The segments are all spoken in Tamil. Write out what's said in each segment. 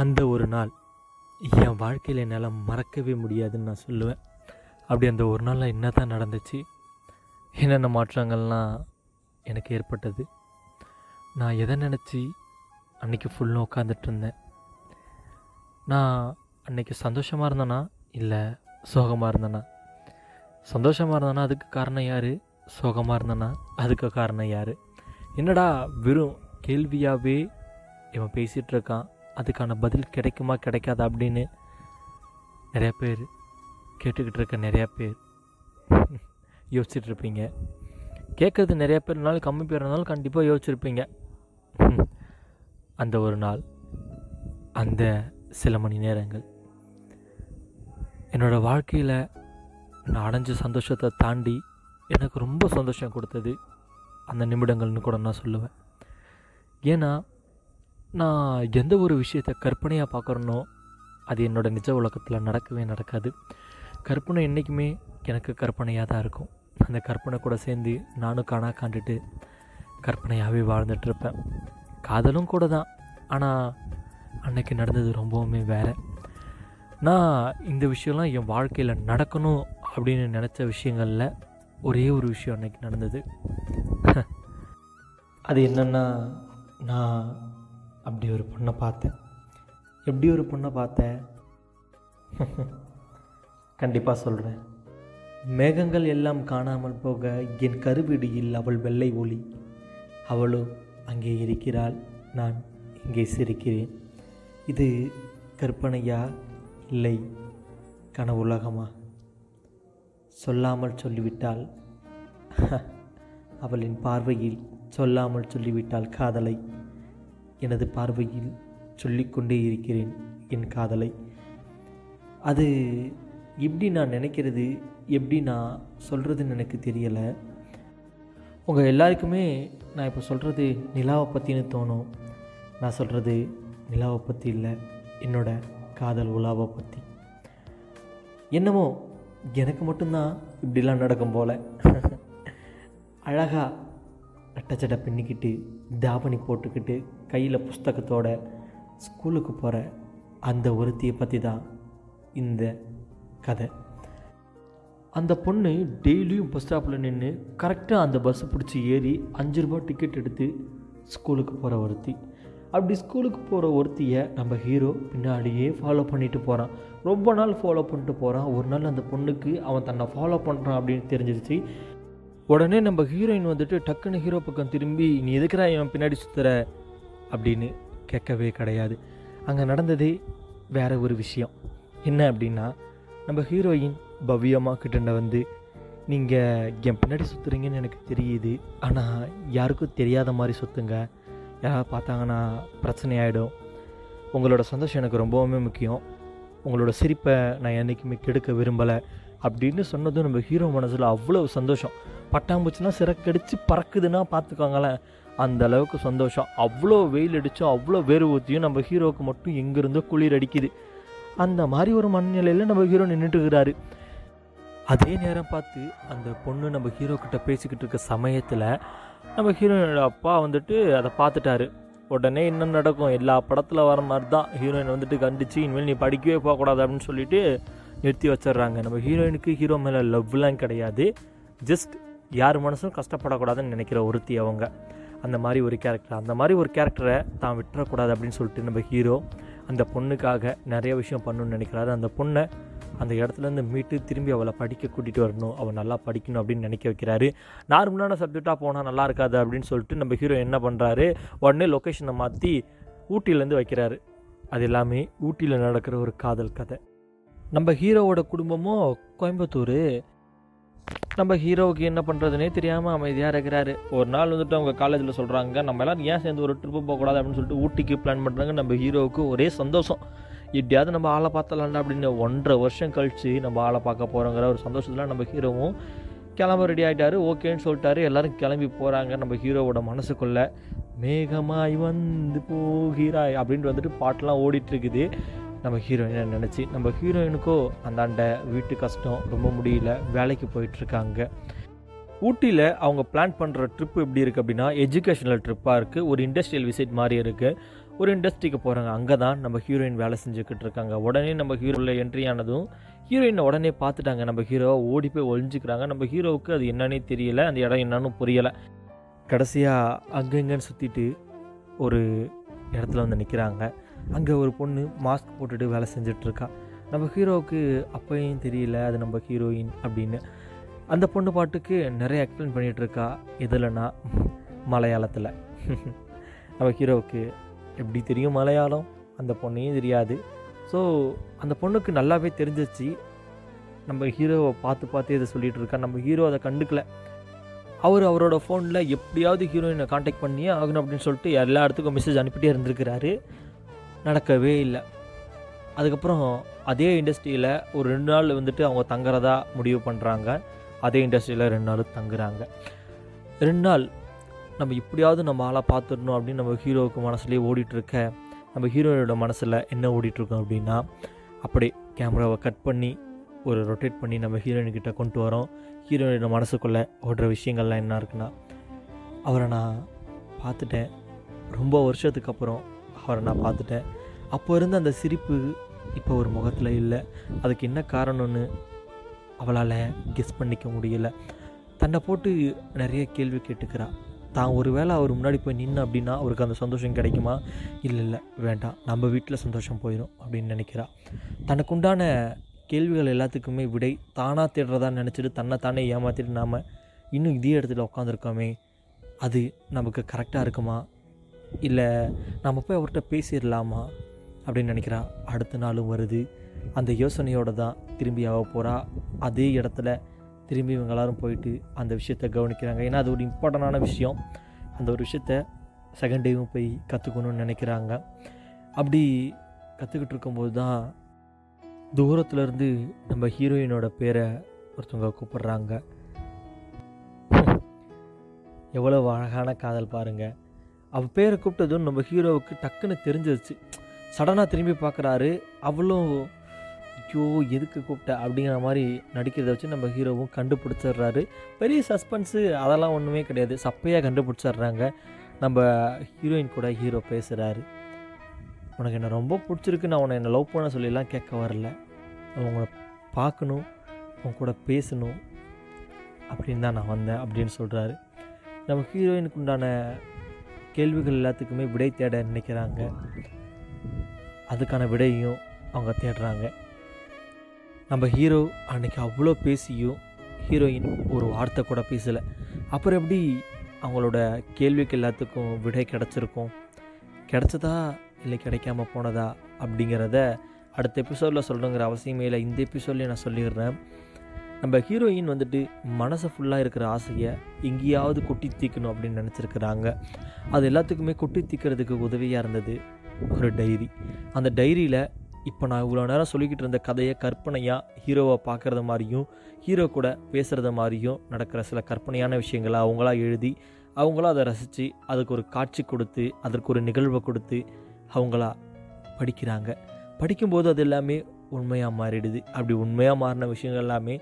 அந்த ஒரு நாள் என் வாழ்க்கையில் என்னால் மறக்கவே முடியாதுன்னு நான் சொல்லுவேன். அப்படி அந்த ஒரு நாளில் என்ன தான் நடந்துச்சு என்னென்ன மாற்றங்கள்லாம் எனக்கு ஏற்பட்டது நான் எதை நினச்சி அன்றைக்கி ஃபுல்லும் உட்காந்துட்டு இருந்தேன். நான் அன்றைக்கி சந்தோஷமாக இருந்தேனா? இல்லை சோகமாக இருந்தேனா? சந்தோஷமாக இருந்தேனா அதுக்கு காரணம் யார்? சோகமாக இருந்தேனா அதுக்கு காரணம் யார்? என்னடா வெறும் கேள்வியாகவே இவன் பேசிகிட்ருக்கான் அதுக்கான பதில் கிடைக்குமா கிடைக்காதா அப்படின்னு நிறையா பேர் கேட்டுக்கிட்டு இருக்க நிறையா பேர் யோசிச்சுட்டு இருப்பீங்க கேட்குறது நிறையா பேர்னாலும் கம்மி பேர் இருந்தாலும் கண்டிப்பாக யோசிச்சிருப்பீங்க. அந்த ஒரு நாள் அந்த சில மணி நேரங்கள். என்னோடய வாழ்க்கையில் நான் அடைஞ்ச சந்தோஷத்தை தாண்டி எனக்கு ரொம்ப சந்தோஷம் கொடுத்தது அந்த நிமிடங்கள்னு கூட நான் சொல்லுவேன். ஏன்னா நான் எந்த ஒரு விஷயத்தை கற்பனையாக பார்க்குறனோ அது என்னோட நிஜ உலகத்தில் நடக்கவே நடக்காது. கற்பனை என்றைக்குமே எனக்கு கற்பனையாக தான் இருக்கும். அந்த கற்பனை கூட சேர்ந்து நானும் காணா காண்டுட்டு கற்பனையாகவே வாழ்ந்துட்டுருப்பேன் காதலும் கூட தான். ஆனால் அன்னைக்கு நடந்தது ரொம்பவுமே வேறு. நான் இந்த விஷயம்லாம் என் வாழ்க்கையில் நடக்கணும் அப்படின்னு நினச்ச விஷயங்களில் ஒரே ஒரு விஷயம் அன்னைக்கு நடந்தது. அது என்னென்னா நான் அப்படி ஒரு பொண்ணை பார்த்தேன் எப்படி ஒரு பொண்ணை பார்த்தேன் கண்டிப்பாக சொல்கிறேன் மேகங்கள் எல்லாம் காணாமல் போக என் கருவிடியில் அவள் வெள்ளை ஒளி. அவளோ அங்கே இருக்கிறாள். நான் இங்கே சிரிக்கிறேன். இது கற்பனையா? இல்லை கனவுலகமா சொல்லாமல் சொல்லிவிட்டால் அவளின் பார்வையில் சொல்லாமல் சொல்லிவிட்டால் காதலை. எனது பார்வையில் சொல்லிக்கொண்டே இருக்கிறேன் என் காதலை. அது எப்படி நான் நினைக்கிறது? எப்படி நான் சொல்கிறதுன்னு எனக்கு தெரியலை. உங்கள் எல்லாருக்குமே நான் இப்போ சொல்கிறது நிலாவை பற்றின்னு தோணும். நான் சொல்கிறது நிலாவை பற்றி இல்லை என்னோட காதல் உலாவை பற்றி என்னமோ எனக்கு மட்டும்தான் இப்படிலாம் நடக்கும் போல். அழகாக அட்டச்சட்டை பின்னிக்கிட்டு தாவணி போட்டுக்கிட்டு கையில் புஸ்தகத்தோட ஸ்கூலுக்கு போகிற அந்த ஒருத்தியை பற்றி தான் இந்த கதை. அந்த பொண்ணு டெய்லியும் பஸ் ஸ்டாப்பில் நின்று கரெக்டாக அந்த பஸ்ஸை பிடிச்சி ஏறி அஞ்சு ரூபா டிக்கெட் எடுத்து ஸ்கூலுக்கு போகிற ஒருத்தி. அப்படி ஸ்கூலுக்கு போகிற ஒருத்தியை நம்ம ஹீரோ பின்னாடியே ஃபாலோ பண்ணிட்டு போகிறான் ரொம்ப நாள் ஃபாலோ பண்ணிட்டு போகிறான் ஒரு நாள் அந்த பொண்ணுக்கு அவன் தன்னை ஃபாலோ பண்ணுறான் அப்படின்னு தெரிஞ்சிருச்சு. உடனே நம்ம ஹீரோயின் வந்துட்டு டக்குன்னு ஹீரோ பக்கம் திரும்பி நீ எதுக்குறா இவன் பின்னாடி சுற்றுற அப்படின்னு கேட்கவே கிடையாது. அங்கே நடந்ததே வேற ஒரு விஷயம். என்ன அப்படின்னா நம்ம ஹீரோயின் பவ்யமா கிட்ட வந்து நீங்கள் என் பின்னாடி சுற்றுறீங்கன்னு எனக்கு தெரியுது. ஆனால் யாருக்கும் தெரியாத மாதிரி சுற்றுங்க யாராவது பார்த்தாங்கன்னா பிரச்சனை ஆகிடும் உங்களோட சந்தோஷம் எனக்கு ரொம்பவுமே முக்கியம். உங்களோட சிரிப்பை நான் என்றைக்குமே கெடுக்க விரும்பலை. அப்படின்னு சொன்னதும் நம்ம ஹீரோ மனசில் அவ்வளோ சந்தோஷம். பட்டாம்பூச்சினா சிறக்கடிச்சு பறக்குதுன்னா பார்த்துக்கோங்களேன். அந்த அளவுக்கு சந்தோஷம். அவ்வளோ வெயில் அடித்தோம் அவ்வளோ வேறு ஊற்றியும் நம்ம ஹீரோவுக்கு மட்டும் எங்கேருந்தோ குளிர் அடிக்குது. அந்த மாதிரி ஒரு மனநிலையில் நம்ம ஹீரோ நின்றுட்டு இருக்கிறாரு அதே நேரம் பார்த்து அந்த பொண்ணு நம்ம ஹீரோ கிட்ட பேசிக்கிட்டு இருக்க சமயத்தில் நம்ம ஹீரோயினோட அப்பா வந்துட்டு அதை பார்த்துட்டாரு. உடனே என்ன நடக்கும்? எல்லா படத்தில் வர மாதிரி தான் ஹீரோயின் வந்துட்டு கண்டிச்சு இனிமேல் நீ படிக்கவே போகக்கூடாது அப்படின்னு சொல்லிட்டு நிறுத்தி வச்சிடுறாங்க. நம்ம ஹீரோயினுக்கு ஹீரோ மேலே லவ்லாம் கிடையாது. ஜஸ்ட் யார் மனசும் கஷ்டப்படக்கூடாதுன்னு நினைக்கிற ஒருத்தி அவங்க. அந்த மாதிரி ஒரு கேரக்டர் அந்த மாதிரி ஒரு கேரக்டரை தான் விட்டுறக்கூடாது அப்படின்னு சொல்லிட்டு நம்ம ஹீரோ அந்த பொண்ணுக்காக நிறைய விஷயம் பண்ணணும்னு நினைக்கிறாரு. அந்த பொண்ணை அந்த இடத்துலேருந்து மீட்டு திரும்பி அவளை படிக்க கூட்டிகிட்டு வரணும். அவள் நல்லா படிக்கணும் அப்படின்னு நினைக்க வைக்கிறாரு. நார்மலான சப்ஜெக்டாக போனால் நல்லா இருக்காது அப்படின்னு சொல்லிட்டு நம்ம ஹீரோ என்ன பண்ணுறாரு உடனே லொக்கேஷனை மாற்றி ஊட்டியிலேருந்து வைக்கிறாரு. அது எல்லாமே ஊட்டியில் நடக்கிற ஒரு காதல் கதை. நம்ம ஹீரோவோட குடும்பமும் கோயம்புத்தூர். நம்ம ஹீரோவுக்கு என்ன பண்ணுறதுனே தெரியாமல் அமைதியாக இருக்கிறாரு. ஒரு நாள் வந்துட்டு அவங்க காலேஜில் சொல்கிறாங்க நம்ம எல்லாரும் ஏன் சேர்ந்து ஒரு ட்ரிப்பு போகக்கூடாது அப்படின்னு சொல்லிட்டு ஊட்டிக்கு பிளான் பண்ணுறாங்க நம்ம ஹீரோவுக்கு ஒரே சந்தோஷம். எப்படியாவது நம்ம ஆளை பார்த்தலாம்டா அப்படின்னு ஒன்றரை வருஷம் கழித்து நம்ம ஆளை பார்க்க போகிறோங்கிற ஒரு சந்தோஷத்தில் நம்ம ஹீரோவும் கிளம்ப ரெடி ஆகிட்டாரு ஓகேன்னு சொல்லிட்டாரு. எல்லாரும் கிளம்பி போகிறாங்க நம்ம ஹீரோவோட மனசுக்குள்ளே. மேகமாய் வந்து போகிறாய் அப்படின்ட்டு வந்துட்டு பாட்டெலாம் ஓடிட்டுருக்குது நம்ம ஹீரோயினை நினச்சி நம்ம ஹீரோயினுக்கோ அந்தாண்ட வீட்டு கஷ்டம் ரொம்ப முடியல வேலைக்கு போயிட்டுருக்காங்க. ஊட்டியில் அவங்க பிளான் பண்ணுற ட்ரிப் எப்படி இருக்குது அப்படின்னா எஜுகேஷனல் ட்ரிப்பாக இருக்குது ஒரு இண்டஸ்ட்ரியல் விசிட் மாதிரி இருக்குது ஒரு இண்டஸ்ட்ரிக்கு போகிறாங்க அங்கே தான் நம்ம ஹீரோயின் வேலை செஞ்சுக்கிட்டு இருக்காங்க. உடனே நம்ம ஹீரோவில் என்ட்ரி ஆனதும் ஹீரோயினை உடனே பார்த்துட்டாங்க. நம்ம ஹீரோவை ஓடி போய் ஒழிஞ்சிக்கிறாங்க நம்ம ஹீரோவுக்கு அது என்னன்னே தெரியல. அந்த இடம் என்னன்னு புரியலை. கடைசியாக அங்கங்கன்னு சுற்றிட்டு ஒரு இடத்துல வந்து நிற்கிறாங்க அங்கே ஒரு பொண்ணு மாஸ்க் போட்டுட்டு வேலை செஞ்சிட்ருக்கா. நம்ம ஹீரோவுக்கு அப்பையும் தெரியல அது நம்ம ஹீரோயின் அப்படின்னு. அந்த பொண்ணு பாட்டுக்கு நிறைய எக்ஸ்பிளைன் பண்ணிகிட்ருக்கா எதுலனா மலையாளத்தில். நம்ம ஹீரோவுக்கு எப்படி தெரியும் மலையாளம்? அந்த பொண்ணையும் தெரியாது. ஸோ அந்த பொண்ணுக்கு நல்லாவே தெரிஞ்சிச்சு. நம்ம ஹீரோவை பார்த்து பார்த்து இதை சொல்லிகிட்டு இருக்கா நம்ம ஹீரோ அதை கண்டுக்கல. அவர் அவரோட ஃபோனில் எப்படியாவது ஹீரோயினை காண்டாக்ட் பண்ணியே ஆகணும் அப்படின்னு சொல்லிட்டு எல்லா இடத்துக்கும் மெசேஜ் அனுப்பிட்டே இருந்திருக்கிறாரு. நடக்கவே இல்லை. அதுக்கப்புறம் அதே இண்டஸ்ட்ரியில் ஒரு ரெண்டு நாள் வந்துட்டு அவங்க தங்குறதா முடிவு பண்ணுறாங்க அதே இண்டஸ்ட்ரியில் ரெண்டு நாள் தங்குறாங்க. ரெண்டு நாள் நம்ம இப்படியாவது நம்ம ஆளாக பார்த்துடணும் அப்படின்னு நம்ம ஹீரோவுக்கு மனசுலேயே ஓடிட்டுருக்க நம்ம ஹீரோயினோட மனசில் என்ன ஓடிட்டுருக்கோம் அப்படின்னா அப்படியே கேமராவை கட் பண்ணி ஒரு ரொட்டேட் பண்ணி நம்ம ஹீரோயின்கிட்ட கொண்டு வரோம். ஹீரோயினோட மனசுக்குள்ளே ஓடுற விஷயங்கள்லாம் என்ன இருக்குன்னா அவரை நான் பார்த்துட்டேன். ரொம்ப வருஷத்துக்கு அப்புறம் அவரை நான் பார்த்துட்டேன். அப்போ இருந்த அந்த சிரிப்பு இப்போ ஒரு முகத்தில் இல்லை. அதுக்கு என்ன காரணம்னு அவளால் கெஸ் பண்ணிக்க முடியல. தன்னை போட்டு நிறைய கேள்வி கேட்டுக்கிறா. தான் ஒரு வேளை அவர் முன்னாடி போய் நின்று அப்படின்னா அவருக்கு அந்த சந்தோஷம் கிடைக்குமா? இல்லை இல்லை வேண்டாம். நம்ம வீட்டில் சந்தோஷம் போயிடும் அப்படின்னு நினைக்கிறா. தனக்குண்டான கேள்விகள் எல்லாத்துக்குமே விடை தானாக தேடுறதா நினச்சிட்டு தன்னை தானே ஏமாற்றிட்டு நாம் இன்னும் இதே இடத்துல உட்காந்துருக்கோமே அது நமக்கு கரெக்டாக இருக்குமா? இல்லை நம்ம போய் அவர்கிட்ட பேசிடலாமா? அப்படின்னு நினைக்கிறா. அடுத்த நாளும் வருது. அந்த யோசனையோடு தான் திரும்பி ஆக போகிறா அதே இடத்துல திரும்பி இவங்க எல்லாரும் போயிட்டு அந்த விஷயத்தை கவனிக்கிறாங்க. ஏன்னா அது ஒரு இம்பார்ட்டண்டான விஷயம். அந்த ஒரு விஷயத்த செகண்ட் டேவும் போய் கற்றுக்கணும்னு நினைக்கிறாங்க. அப்படி கற்றுக்கிட்டு இருக்கும்போது தான் தூரத்துலேருந்து நம்ம ஹீரோயினோட பேரை ஒருத்தவங்க கூப்பிட்றாங்க. எவ்வளோ அழகான காதல் பாருங்கள் அவள் பேரை கூப்பிட்டதும் நம்ம ஹீரோவுக்கு டக்குன்னு தெரிஞ்சிருச்சு. சடனாக திரும்பி பார்க்குறாரு. அவளும் ஐயோ எதுக்கு கூப்பிட்ட? அப்படிங்கிற மாதிரி நடிக்கிறத வச்சு நம்ம ஹீரோவும் கண்டுபிடிச்சிடுறாரு. பெரிய சஸ்பென்ஸு அதெல்லாம் ஒன்றுமே கிடையாது. சப்பையாக கண்டுபிடிச்சிடுறாங்க. நம்ம ஹீரோயின் கூட ஹீரோ பேசுகிறாரு உனக்கு என்னை ரொம்ப பிடிச்சிருக்கு. நான் உன்னை என்னை லவ் பண்ண சொல்லிலாம் கேட்க வரல. உங்களை பார்க்கணும். உன் கூட பேசணும். அப்படின்னு தான் நான் வந்தேன். அப்படின்னு சொல்கிறாரு நம்ம ஹீரோயினுக்கு உண்டான கேள்விகள் எல்லாத்துக்குமே விடை தேட நினைக்கிறாங்க. அதுக்கான விடையும் அவங்க தேடுறாங்க. நம்ம ஹீரோ அன்னைக்கு அவ்வளோ பேசியும் ஹீரோயின் ஒரு வார்த்தை கூட பேசலை. அப்புறம் எப்படி அவங்களோட கேள்விக்கு எல்லாத்துக்கும் விடை கிடச்சிருக்கும்? கிடச்சதா இல்லை கிடைக்காம போனதா அப்படிங்கிறத அடுத்த எபிசோடில் சொல்லணுங்கிற அவசியமே இல்லை. இந்த எபிசோட்லேயே நான் சொல்லிடுறேன். நம்ம ஹீரோயின் வந்துட்டு மனசை ஃபுல்லாக இருக்கிற ஆசையை எங்கேயாவது கொட்டி தீக்கணும் அப்படின்னு நினச்சிருக்கிறாங்க. அது எல்லாத்துக்குமே கொட்டி தீக்கிறதுக்கு உதவியாக இருந்தது ஒரு டைரி. அந்த டைரியில் இப்போ நான் இவ்வளோ நேரம் சொல்லிக்கிட்டு இருந்த கதையை கற்பனையாக ஹீரோவை பார்க்குறது மாதிரியும் ஹீரோ கூட பேசுகிறது மாதிரியும் நடக்கிற சில கற்பனையான விஷயங்களை அவங்களா எழுதி அவங்களா அதை ரசித்து அதுக்கு ஒரு காட்சி கொடுத்து அதற்கு ஒரு நிகழ்வை கொடுத்து அவங்களா படிக்கிறாங்க. படிக்கும்போது அது எல்லாமே உண்மையாக மாறிடுது. அப்படி உண்மையாக மாறின விஷயங்கள் எல்லாமே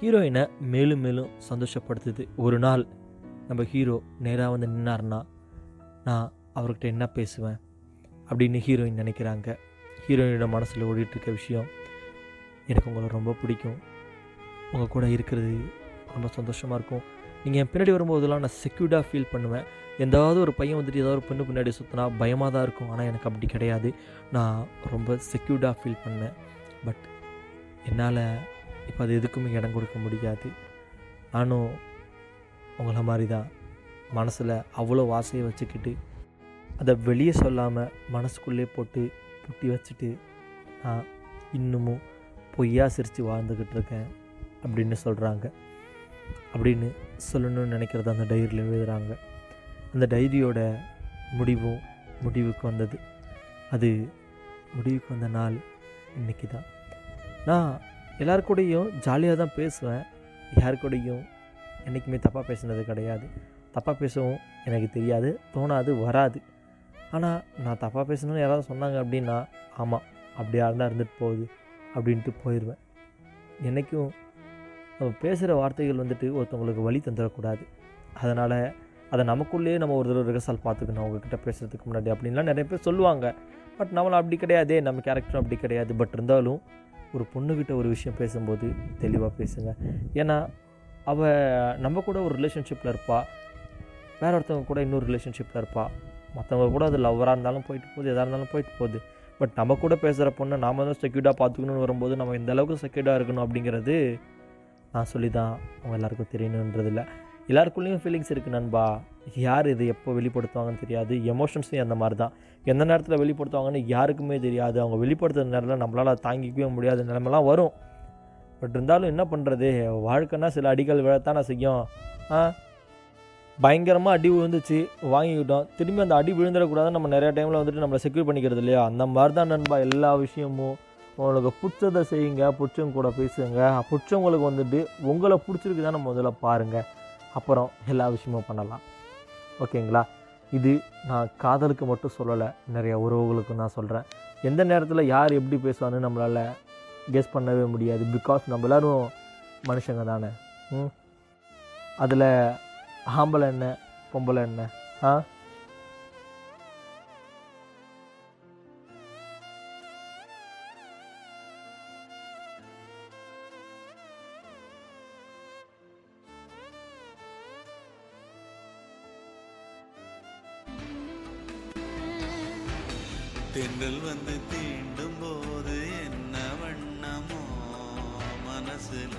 ஹீரோயினை மேலும் மேலும் சந்தோஷப்படுத்துது. ஒரு நாள் நம்ம ஹீரோ நேராக வந்து நின்னார்னா நான் அவர்கிட்ட என்ன பேசுவேன்? அப்படின்னு ஹீரோயின் நினைக்கிறாங்க. ஹீரோயினோட மனசில் ஓடிட்டுருக்க விஷயம் எனக்கு உங்களை ரொம்ப பிடிக்கும். உங்கள் கூட இருக்கிறது ரொம்ப சந்தோஷமாக இருக்கும். நீங்கள் என் பின்னாடி வரும்போதெல்லாம் நான் செக்யூர்டாக ஃபீல் பண்ணுவேன். எந்தாவது ஒரு பையன் வந்துட்டு ஏதாவது ஒரு பெண்ணு பின்னாடி சுற்றினா பயமாக தான் இருக்கும். ஆனால் எனக்கு அப்படி கிடையாது. நான் ரொம்ப செக்யூர்டாக ஃபீல் பண்ணேன் பட் என்னால் இப்போ அது எதுக்குமே இடம் கொடுக்க முடியாது. நானும் உங்களை மாதிரி தான் மனசில் அவ்வளோ வாசையை வச்சுக்கிட்டு அதை வெளியே சொல்லாமல் மனசுக்குள்ளே போட்டு புட்டி வச்சுட்டு நான் இன்னமும் பொய்யா சிரித்து வாழ்ந்துக்கிட்டு இருக்கேன் அப்படின்னு சொல்கிறாங்க அப்படின்னு சொல்லணும்னு நினைக்கிறத அந்த டைரியில் எழுதுகிறாங்க அந்த டைரியோட முடிவும் முடிவுக்கு வந்தது. அது முடிவுக்கு வந்த நாள் இன்றைக்கி தான் நான் எல்லார் கூடயும் ஜாலியாக தான் பேசுவேன். யார் கூடயும் என்றைக்குமே தப்பாக பேசுனது கிடையாது. தப்பாக பேசவும் எனக்கு தெரியாது தோணாது வராது. ஆனால் நான் தப்பாக பேசணும்னு யாராவது சொன்னாங்க அப்படின்னா ஆமாம் அப்படியா இருந்தால் இருந்துட்டு போகுது அப்படின்ட்டு போயிடுவேன் என்றைக்கும் நம்ம பேசுகிற வார்த்தைகள் வந்துட்டு ஒருத்தவங்களுக்கு வழி தந்துடக்கூடாது. அதனால் அதை நமக்குள்ளேயே நம்ம ஒரு தடவை ரிஹர்சல் பார்த்துக்கணும் அவங்கக்கிட்ட பேசுகிறதுக்கு முன்னாடி அப்படின்லாம் நிறைய பேர் சொல்லுவாங்க. பட் நம்மளை அப்படி கிடையாதே நம்ம கேரக்டரும் அப்படி கிடையாது. பட் இருந்தாலும் ஒரு பொண்ணுக்கிட்ட ஒரு விஷயம் பேசும்போது தெளிவாக பேசுங்க. ஏன்னா அவள் நம்ம கூட ஒரு ரிலேஷன்ஷிப்பில் இருப்பாள் வேற ஒருத்தவங்க கூட இன்னொரு ரிலேஷன்ஷிப்பில் இருப்பாள் மற்றவங்க கூட அது லவ்வராக இருந்தாலும் போயிட்டு போகுது எதாக இருந்தாலும் போயிட்டு போகுது. பட் நம்ம கூட பேசுகிற பொண்ணை நாம தான் செக்யூர்டாக பார்த்துக்கணும்னு வரும்போது நம்ம இந்த அளவுக்கு செக்யூர்டாக இருக்கணும் அப்படிங்கிறது நான் சொல்லி தான் அவங்க எல்லாருக்கும் தெரியணுன்றதில்லை. எல்லாருக்குள்ளேயும் ஃபீலிங்ஸ் இருக்குது நண்பா. யார் இது எப்போ வெளிப்படுத்துவாங்கன்னு தெரியாது. எமோஷன்ஸும் அந்த மாதிரி தான். எந்த நேரத்தில் வெளிப்படுத்துவாங்கன்னு யாருக்குமே தெரியாது. அவங்க வெளிப்படுத்துகிற நேரத்தில் நம்மளால் தாங்கிக்கவே முடியாத நிலைமெல்லாம் வரும். பட் இருந்தாலும் என்ன பண்ணுறது வாழ்க்கைன்னா சில அடிகள் விழத்தானே செய்யும். ஆ? பயங்கரமாக அடி விழுந்துச்சு வாங்கிக்கிட்டோம். திரும்பி அந்த அடி விழுந்துடக்கூடாது நம்ம நிறைய டைமில் வந்துட்டு நம்மளை செக்யூர் பண்ணிக்கிறது இல்லையா? அந்த மாதிரி தான் நண்பா எல்லா விஷயமும். உங்களுக்கு பிடிச்சதை செய்யுங்க பிடிச்சவங்க கூட பேசுங்க. பிடிச்சவங்களுக்கு வந்துட்டு உங்களை பிடிச்சிருக்குதான்னு முதல்ல பாருங்கள் அப்புறம் எல்லா விஷயமும் பண்ணலாம். ஓகேங்களா? இது நான் காதலுக்கு மட்டும் சொல்லலை நிறைய உறவுகளுக்கும் நான் சொல்கிறேன் எந்த நேரத்தில் யார் எப்படி பேசுவான்னு நம்மளால் கெஸ் பண்ணவே முடியாது. பிகாஸ் நம்ம எல்லோரும் மனுஷங்க தானே. ம்? அதில் ஆம்பளை என்ன பொம்பளை என்ன? ஆ? தென்றல் வந்து தீண்டும் போது என்ன வண்ணமோ மனசுல